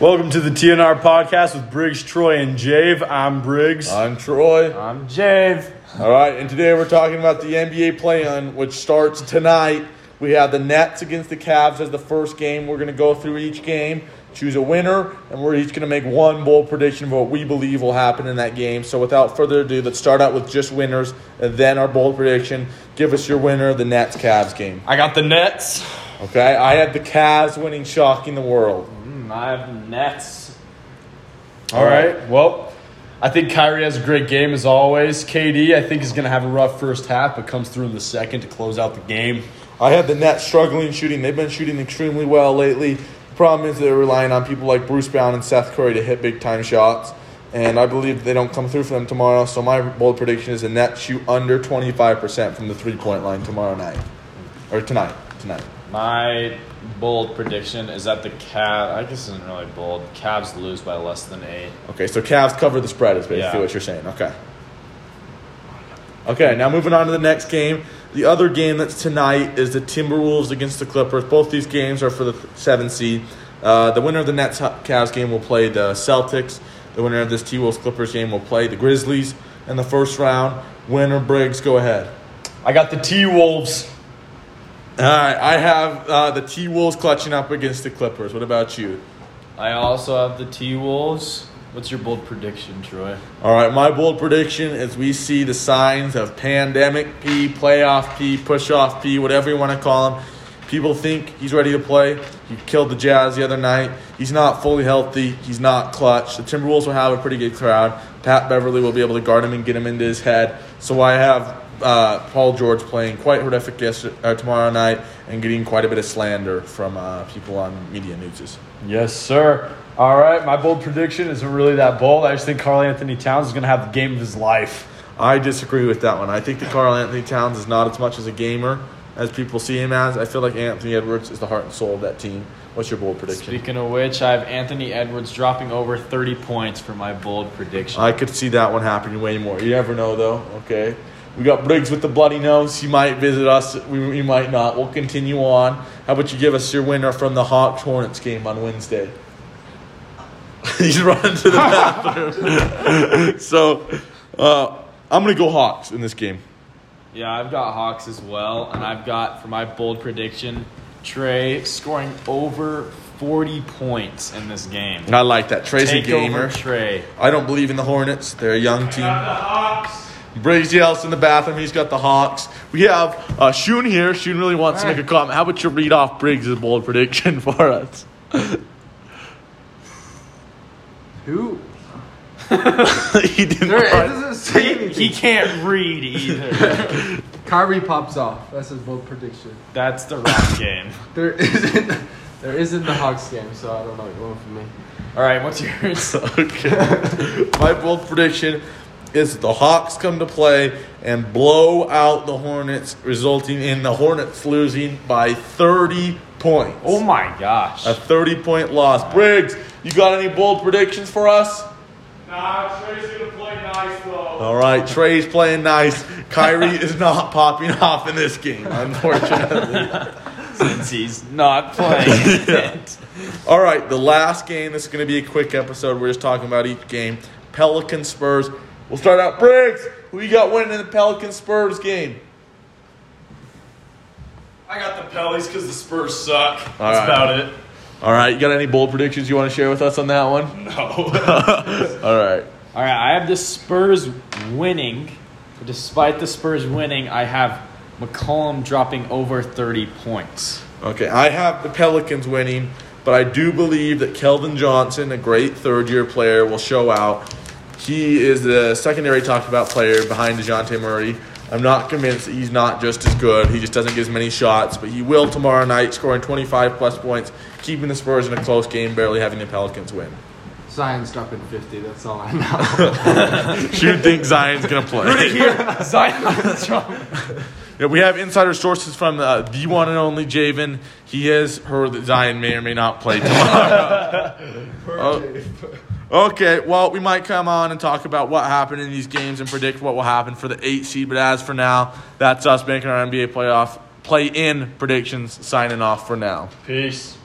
Welcome to the TNR podcast with Briggs, Troy, and Jave. I'm Briggs. I'm Troy. I'm Jave. All right, and today we're talking about the NBA play-in, which starts tonight. We have the Nets against the Cavs as the first game. We're going to go through each game, choose a winner, and we're each going to make one bold prediction of what we believe will happen in that game. So without further ado, let's start out with just winners and then our bold prediction. Give us your winner of the Nets Cavs game. I got the Nets. Okay, I have the Cavs winning, shocking the world. Mm. I have the Nets. All right. Well, I think Kyrie has a great game as always. KD, I think, is going to have a rough first half, but comes through in the second to close out the game. I had the Nets struggling shooting. They've been shooting extremely well lately. The problem is they're relying on people like Bruce Brown and Seth Curry to hit big time shots. And I believe they don't come through for them tomorrow. So my bold prediction is the Nets shoot under 25% from the three point line tomorrow night. Or tonight. Tonight. My bold prediction is that the Cavs. I guess isn't really bold. Cavs lose by less than eight. Okay, so Cavs cover the spread is basically Yeah. what you're saying. Okay. Okay, now moving on to the next game. The other game that's tonight is the Timberwolves against the Clippers. Both these games are for the seven seed. Uh, the winner of the Nets Cavs game will play the Celtics. The winner of this T Wolves Clippers game will play the Grizzlies in the first round. Winner Briggs, go ahead. I got the T Wolves. All right, I have uh, the T Wolves clutching up against the Clippers. What about you? I also have the T Wolves. What's your bold prediction, Troy? All right, my bold prediction is we see the signs of pandemic P, playoff P, push off P, whatever you want to call him. People think he's ready to play. He killed the Jazz the other night. He's not fully healthy. He's not clutch. The Timberwolves will have a pretty good crowd. Pat Beverley will be able to guard him and get him into his head. So I have uh, Paul George playing quite horrific yesterday, uh, tomorrow night and getting quite a bit of slander from uh, people on media newses. Yes, sir. All right, my bold prediction isn't really that bold. I just think Karl-Anthony Towns is going to have the game of his life. I disagree with that one. I think that Karl-Anthony Towns is not as much as a gamer as people see him as. I feel like Anthony Edwards is the heart and soul of that team. What's your bold prediction? Speaking of which, I have Anthony Edwards dropping over 30 points for my bold prediction. I could see that one happening way more. You never know, though. Okay. We got Briggs with the bloody nose. He might visit us. We, we might not. We'll continue on. How about you give us your winner from the Hawks Hornets game on Wednesday? He's running to the bathroom. so, uh, I'm going to go Hawks in this game. yeah, I've got Hawks as well, and I've got for my bold prediction, Trae scoring over 40 points in this game. I like that. Trae's a gamer. over Trae. I don't believe in the Hornets. They're a young team. Briggs yells in the bathroom. He's got the Hawks. We have uh, Shun here. Shun really wants to make a comment. How about you read off Briggs' bold prediction for us? Who? he didn't There, it doesn't say He can't read either. Kyrie pops off. That's his bold prediction. That's the wrong game. There isn't. There isn't the Hawks game, so I don't know. What you're going for me. All right, what's yours? okay. My bold prediction is the Hawks come to play and blow out the Hornets, resulting in the Hornets losing by 30 points. Oh my gosh. A 30 point loss. Briggs, you got any bold predictions for us? Nah, Trae's going to play nice, though. All right, Trae's playing nice. Kyrie is not popping off in this game, unfortunately. Since he's not playing it. All right, the last game. This is going to be a quick episode. We're just talking about each game. Pelican Spurs. We'll start out. Briggs, who you got winning in the Pelican Spurs game? I got the Pellies because the Spurs suck. That's All right. about it. All right, you got any bold predictions you want to share with us on that one? No. All right. All right, I have the Spurs winning. Despite the Spurs winning, I have McCollum dropping over 30 points. Okay, I have the Pelicans winning, but I do believe that Keldon Johnson, a great third year player, will show out. He is the secondary talked about player behind DeJounte Murray. I'm not convinced that he's not just as good. He just doesn't get as many shots, but he will tomorrow night, scoring 25 plus points, keeping the Spurs in a close game, barely having the Pelicans win. Zion's dropping 50. That's all I know. You think Zion's going to play? Zion's dropping. Yeah, we have insider sources from uh, the one and only Javen. He has heard that Zion may or may not play tomorrow. Oh, okay, well, we might come on and talk about what happened in these games and predict what will happen for the eight seed. But as for now, that's us making our NBA playoff play in predictions. Signing off for now. Peace.